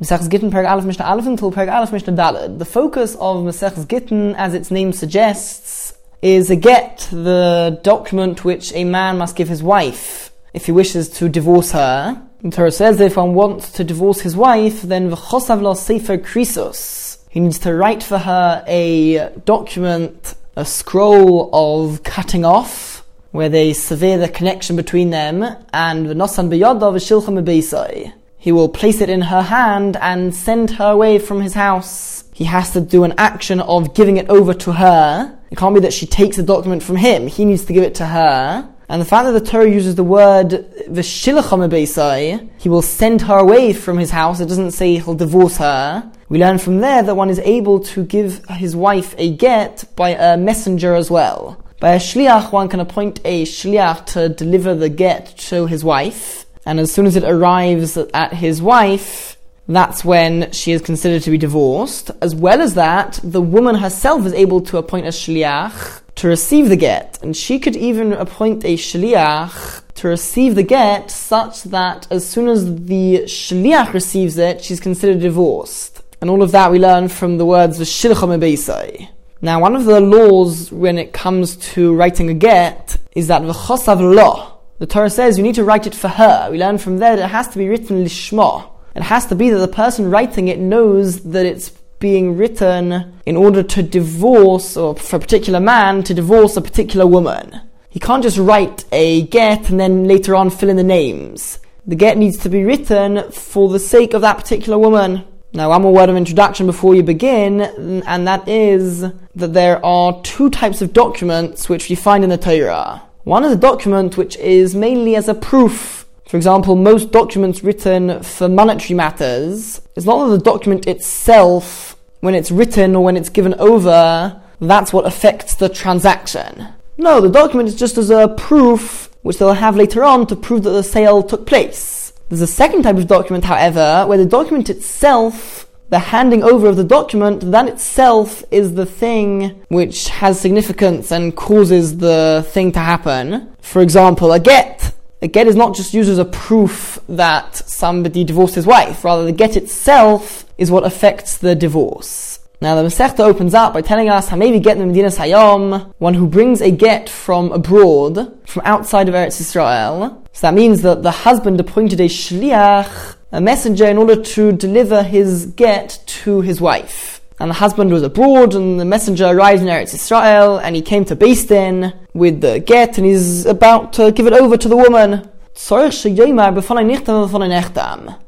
Maseches Gittin, Perek Aleph, Mishnah Aleph until Perek Aleph, Mishnah Daled. The focus of Maseches Gittin, as its name suggests, is a get, the document which a man must give his wife if he wishes to divorce her. The Torah says if one wants to divorce his wife, then v'chosav lo sefer krisos. He needs to write for her a document, a scroll of cutting off, where they sever the connection between them, and v'nosan b'yodav v'shilcha he will place it in her hand and send her away from his house. He has to do an action of giving it over to her. It can't be that she takes the document from him. He needs to give it to her. And the fact that the Torah uses the word v'shilacham beisai, he will send her away from his house. It doesn't say he'll divorce her. We learn from there that one is able to give his wife a get by a messenger as well. By a shliach, one can appoint a shliach to deliver the get to his wife and as soon as it arrives at his wife, that's when she is considered to be divorced. As well as that, the woman herself is able to appoint a shliach to receive the get, and she could even appoint a shliach to receive the get such that as soon as the shliach receives it, she's considered divorced. And all of that we learn from the words v'shilcha Now, one of the laws when it comes to writing a get is that v'chosav lo, the Torah says you need to write it for her. We learn from there that it has to be written lishma. It has to be that the person writing it knows that it's being written in order to divorce, or for a particular man to divorce a particular woman. He can't just write a get and then later on fill in the names. The get needs to be written for the sake of that particular woman. Now, one more word of introduction before you begin, and that is that there are two types of documents which we find in the Torah. One is a document which is mainly as a proof. For example, most documents written for monetary matters, it's not that the document itself, when it's written or when it's given over, that's what affects the transaction. No, the document is just as a proof, which they'll have later on to prove that the sale took place. There's a second type of document, however, where the document itself the handing over of the document, that itself is the thing which has significance and causes the thing to happen. For example, a get. A get is not just used as a proof that somebody divorced his wife, rather the get itself is what affects the divorce. Now the Masechta opens up by telling us HaMeivi get the Medinas Hayam, one who brings a get from abroad, from outside of Eretz Israel. So that means that the husband appointed a shliach a messenger in order to deliver his get to his wife. And the husband was abroad, and the messenger arrived in Eretz Israel, and he came to Din with the get, and he's about to give it over to the woman.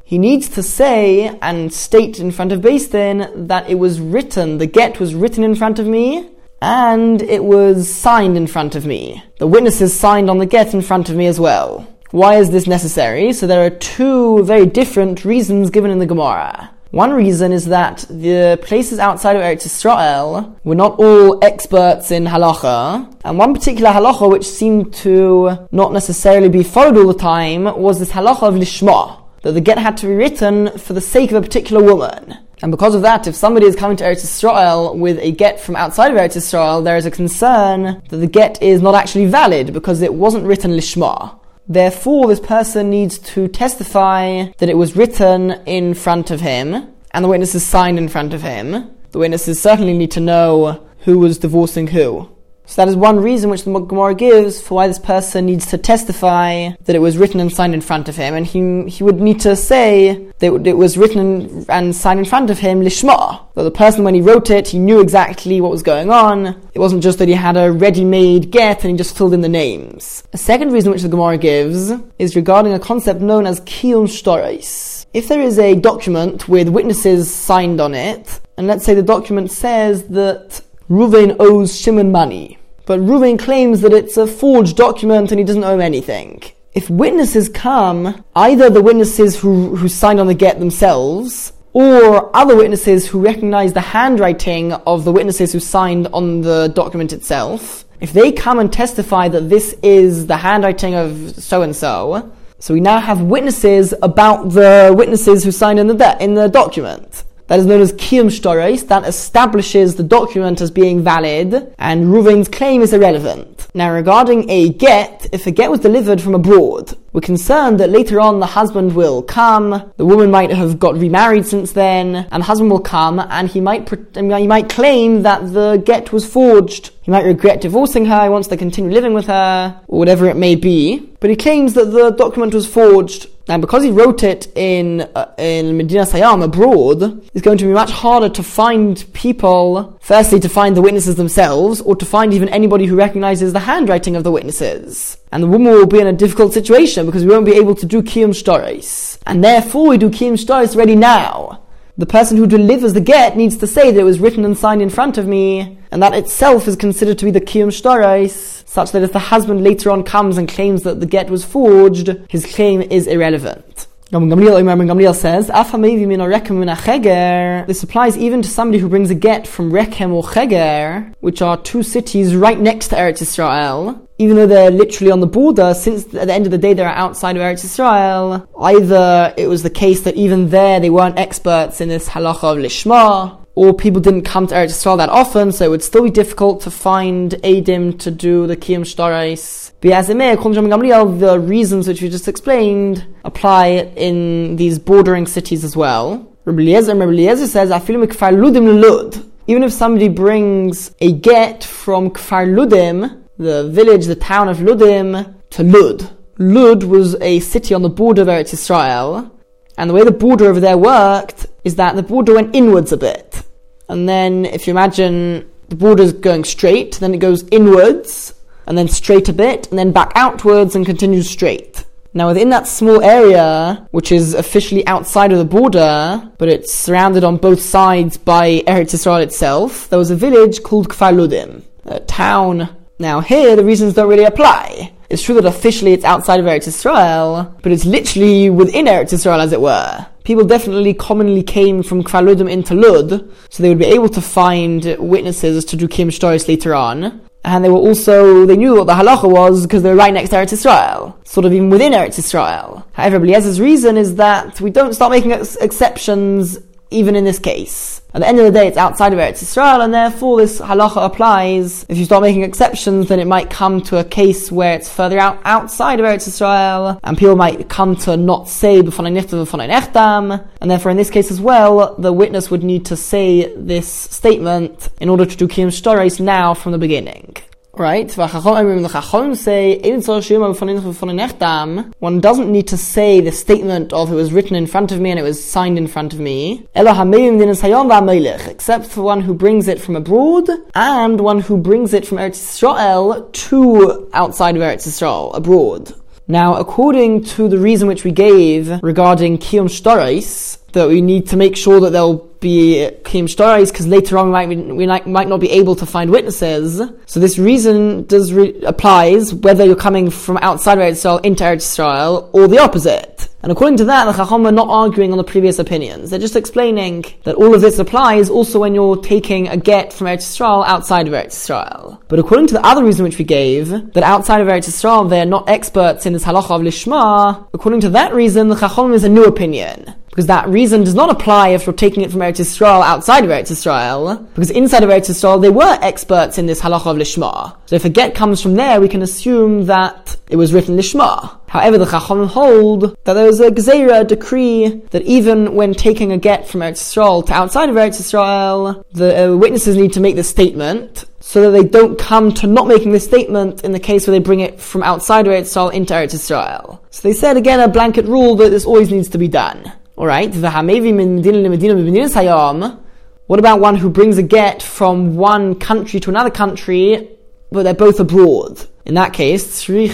He needs to say and state in front of Din that it was written, the get was written in front of me, and it was signed in front of me. The witnesses signed on the get in front of me as well. Why is this necessary? So there are two very different reasons given in the Gemara. One reason is that the places outside of Eretz Israel were not all experts in halacha, and one particular halacha which seemed to not necessarily be followed all the time was this halacha of lishma, that the get had to be written for the sake of a particular woman. And because of that, if somebody is coming to Eretz Israel with a get from outside of Eretz Israel, there is a concern that the get is not actually valid because it wasn't written lishma. Therefore, this person needs to testify that it was written in front of him, and the witnesses signed in front of him. The witnesses certainly need to know who was divorcing who. So that is one reason which the Gemara gives for why this person needs to testify that it was written and signed in front of him, and he, he would need to say that it was written and signed in front of him lishma. That the person, when he wrote it, he knew exactly what was going on. It wasn't just that he had a ready-made get and he just filled in the names. A second reason which the Gemara gives is regarding a concept known as kiyum shtaris. If there is a document with witnesses signed on it, and let's say the document says that Ruvain owes Shimon money. But Ruvain claims that it's a forged document and he doesn't owe anything. If witnesses come, either the witnesses who, who signed on the get themselves, or other witnesses who recognize the handwriting of the witnesses who signed on the document itself, if they come and testify that this is the handwriting of so and so, so we now have witnesses about the witnesses who signed in the de- in the document. That is known as Kiyum Shtoris, that establishes the document as being valid, and Ruvain's claim is irrelevant. Now, regarding a get, if a get was delivered from abroad, we're concerned that later on the husband will come, the woman might have got remarried since then, and the husband will come, and he might, he might claim that the get was forged. He might regret divorcing her, he wants to continue living with her, or whatever it may be. But he claims that the document was forged now, because he wrote it in uh, in Medinas Hayam abroad, it's going to be much harder to find people. Firstly, to find the witnesses themselves, or to find even anybody who recognizes the handwriting of the witnesses. And the woman will be in a difficult situation because we won't be able to do kiyum shtoris, and therefore we do kiyum shtoris ready now. The person who delivers the get needs to say that it was written and signed in front of me, and that itself is considered to be the kiyum shtoris such that if the husband later on comes and claims that the get was forged, his claim is irrelevant. Gamliel says, This applies even to somebody who brings a get from Rekem or Cheger, which are two cities right next to Eretz Israel. Even though they're literally on the border, since at the end of the day they're outside of Eretz Israel, either it was the case that even there they weren't experts in this halacha of Lishma, or people didn't come to Eretz Yisrael that often, so it would still be difficult to find Adim to do the Kiyum Shtarais. The reasons which we just explained apply in these bordering cities as well. Rabbi Eliezer, Rabbi Eliezer says, Even if somebody brings a get from Kfar Ludim, the village, the town of Ludim, to Lud. Lud was a city on the border of Eretz Israel, and the way the border over there worked is that the border went inwards a bit. And then if you imagine the border's going straight, then it goes inwards, and then straight a bit, and then back outwards and continues straight. Now within that small area, which is officially outside of the border, but it's surrounded on both sides by Eretz Israel itself, there was a village called Kfar Ludim, a town. Now here, the reasons don't really apply. It's true that officially it's outside of Eretz Yisrael, but it's literally within Eretz Yisrael, as it were people definitely commonly came from Kfar Ludim into Lud, so they would be able to find witnesses to do Kim shtoris later on. And they were also, they knew what the halacha was because they were right next to Eretz Israel, sort of even within Eretz Israel. However, Eliezer's reason is that we don't start making ex- exceptions even in this case. At the end of the day, it's outside of Eretz Yisrael, and therefore this halacha applies. If you start making exceptions, then it might come to a case where it's further out outside of Eretz Yisrael, and people might come to not say b'fonay nichtav b'fonay nechtam, and therefore in this case as well, the witness would need to say this statement in order to do kiyum shtoreis now from the beginning. Right? One doesn't need to say the statement of it was written in front of me and it was signed in front of me. Except for one who brings it from abroad and one who brings it from Eretz Israel to outside of Eretz Israel, abroad. Now, according to the reason which we gave regarding Kiyom Shtarais, that we need to make sure that there'll be Kiyom Shtarais because later on we might, we might not be able to find witnesses. So this reason does re- applies whether you're coming from outside of Israel into Israel or the opposite. And according to that, the Chacham are not arguing on the previous opinions. They're just explaining that all of this applies also when you're taking a get from Eretz Yisrael outside of Eretz Yisrael. But according to the other reason which we gave, that outside of Eretz Yisrael they're not experts in this halacha of Lishma, according to that reason, the Chacham is a new opinion because that reason does not apply if you're taking it from Eretz Yisrael outside of Eretz Yisrael, because inside of Eretz Yisrael they were experts in this halacha of lishma. So if a get comes from there, we can assume that it was written lishma. However, the Chacham hold that there was a gzeira, decree, that even when taking a get from Eretz Yisrael to outside of Eretz Yisrael, the uh, witnesses need to make this statement, so that they don't come to not making this statement in the case where they bring it from outside of Eretz Yisrael into Eretz Yisrael. So they said again a blanket rule that this always needs to be done. Alright, what about one who brings a get from one country to another country, but they're both abroad? In that case, they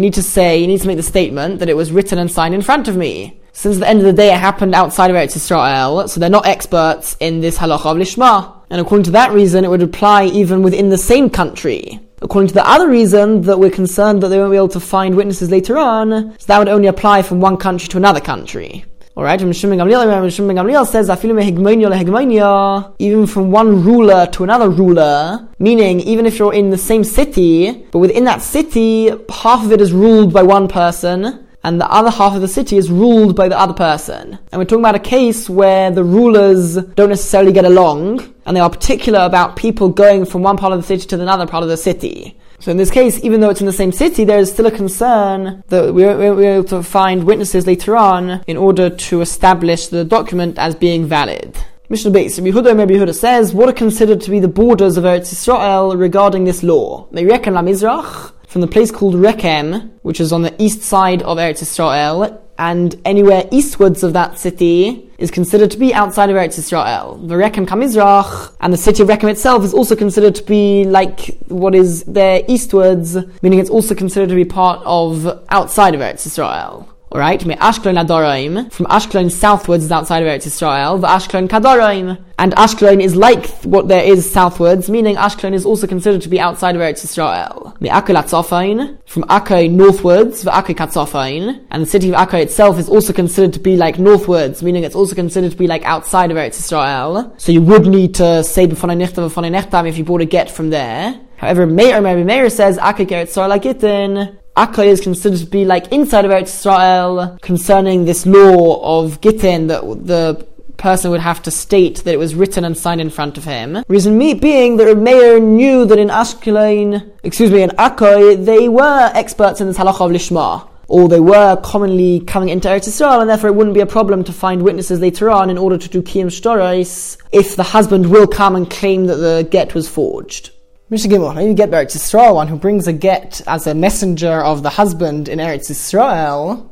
need to say, you need to make the statement that it was written and signed in front of me. Since the end of the day it happened outside of Eretz Israel, so they're not experts in this halacha of lishma. And according to that reason, it would apply even within the same country. According to the other reason that we're concerned that they won't be able to find witnesses later on, so that would only apply from one country to another country. Alright, Gamliel says, I feel me higmon hegemonia even from one ruler to another ruler, meaning even if you're in the same city, but within that city, half of it is ruled by one person, and the other half of the city is ruled by the other person. And we're talking about a case where the rulers don't necessarily get along, and they are particular about people going from one part of the city to another part of the city. So in this case, even though it's in the same city, there is still a concern that we're, able to find witnesses later on in order to establish the document as being valid. Mishnah Beis, Rabbi Yehuda, Rabbi Yehuda says, what are considered to be the borders of Eretz Israel regarding this law? They reckon La Mizrach, from the place called Rekem, which is on the east side of Eretz Israel, and anywhere eastwards of that city is considered to be outside of Eretz Israel. The Rekem Kamizrach, and the city of Rekem itself is also considered to be like what is there eastwards, meaning it's also considered to be part of outside of Eretz Israel. Alright, me Ashkelon Adoraim. From Ashkelon southwards is outside of Eretz Israel. The Ashkelon Kadoraim. And Ashkelon is like what there is southwards, meaning Ashkelon is also considered to be outside of Eretz Israel. Me Akko. From Akko northwards, the Akko Katzofain. And the city of Akko itself is also considered to be like northwards, meaning it's also considered to be like outside of Eretz Israel. So you would need to say B'fonei Nechtam, B'fonei Nechtam if you bought a get from there. However, Meir, Mary Meir says, Akko Eretz Israel Gitin. Akkay is considered to be like inside of Eretz Israel concerning this law of Gittin that the person would have to state that it was written and signed in front of him. Reason me being that Meir knew that in Ashkelon, excuse me, in Akkay, they were experts in this halacha of Lishma. Or they were commonly coming into Eretz Israel, and therefore it wouldn't be a problem to find witnesses later on in order to do Kiyam Shtorais if the husband will come and claim that the get was forged. Mishnah Gimel, you get Eretz Yisrael, one who brings a get as a messenger of the husband in Eretz Yisrael,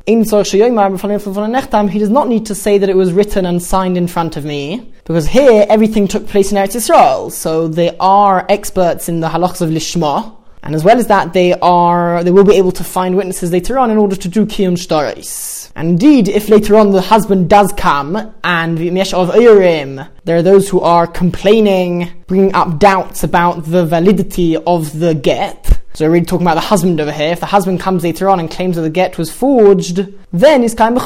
he does not need to say that it was written and signed in front of me, because here everything took place in Eretz Yisrael, so they are experts in the halachas of Lishma, and as well as that, they are they will be able to find witnesses later on in order to do kiyum shtaris. And indeed, if later on the husband does come and of urim, there are those who are complaining, bringing up doubts about the validity of the get. So we're really talking about the husband over here. If the husband comes later on and claims that the get was forged, then he's kind of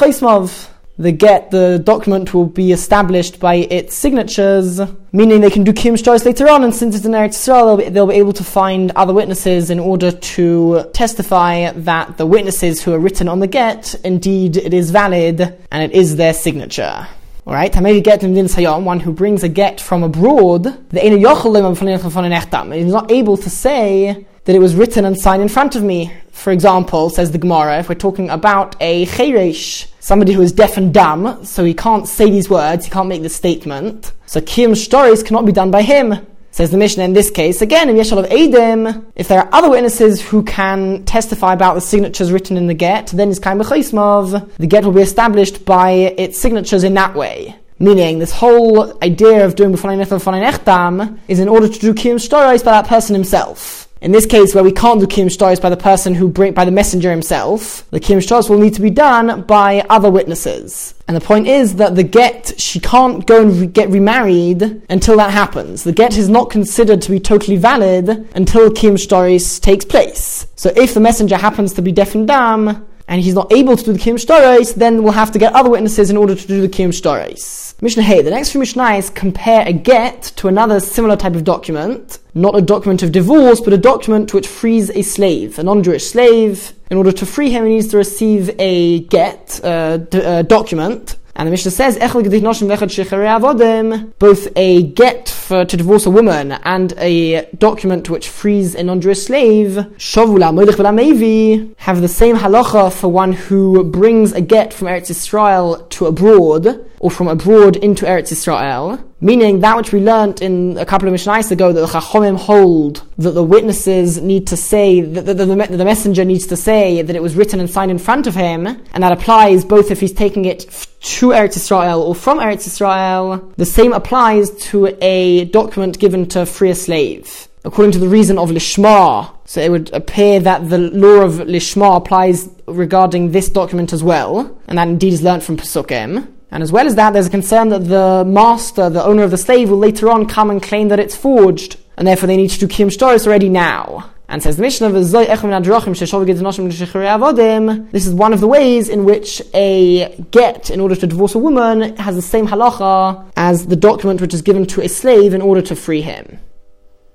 the get, the document will be established by its signatures, meaning they can do Kim shtoris later on, and since it's an Eretz Yisrael, they'll be, they'll be able to find other witnesses in order to testify that the witnesses who are written on the get, indeed it is valid, and it is their signature. Alright, Tamei get in Sayom, one who brings a get from abroad, the is not able to say that it was written and signed in front of me. For example, says the Gemara, if we're talking about a cheresh, somebody who is deaf and dumb, so he can't say these words, he can't make this statement. So Kiyum shtoris cannot be done by him. Says the Mishnah in this case, again, in Yeshal of Edim, if there are other witnesses who can testify about the signatures written in the get, then it's Kaim B'chaismov, the get will be established by its signatures in that way. Meaning, this whole idea of doing B'fanei Nechtam B'fanei Nechtam is in order to do Kiyum shtoris by that person himself. In this case, where we can't do Kim Shtoris by the person who bring, by the messenger himself, the Kim Shtoris will need to be done by other witnesses. And the point is that the get, she can't go and re- get remarried until that happens. The get is not considered to be totally valid until Kim Shtoris takes place. So if the messenger happens to be deaf and dumb, and he's not able to do the Kim Shtoris, then we'll have to get other witnesses in order to do the Kim Shtoris. Mishnah Hey, the next few Mishnahs compare a get to another similar type of document, not a document of divorce, but a document which frees a slave, a non-Jewish slave. In order to free him, he needs to receive a get, uh, d- a document, and the Mishnah says, both a get for, to divorce a woman and a document which frees a non-Jewish slave, have the same halacha for one who brings a get from Eretz Israel to abroad, or from abroad into Eretz Israel. Meaning that which we learnt in a couple of Mishnahs ago that the Chachomim hold that the witnesses need to say, that the, the, the, messenger needs to say that it was written and signed in front of him, and that applies both if he's taking it to Eretz Israel or from Eretz Israel. The same applies to a document given to free a slave. According to the reason of Lishma, so it would appear that the law of Lishma applies regarding this document as well, and that indeed is learnt from Pesukim. And as well as that, there's a concern that the master, the owner of the slave, will later on come and claim that it's forged, and therefore they need to do Kim Shtoris already now. And says the Mishnah, this is one of the ways in which a get in order to divorce a woman has the same halacha as the document which is given to a slave in order to free him.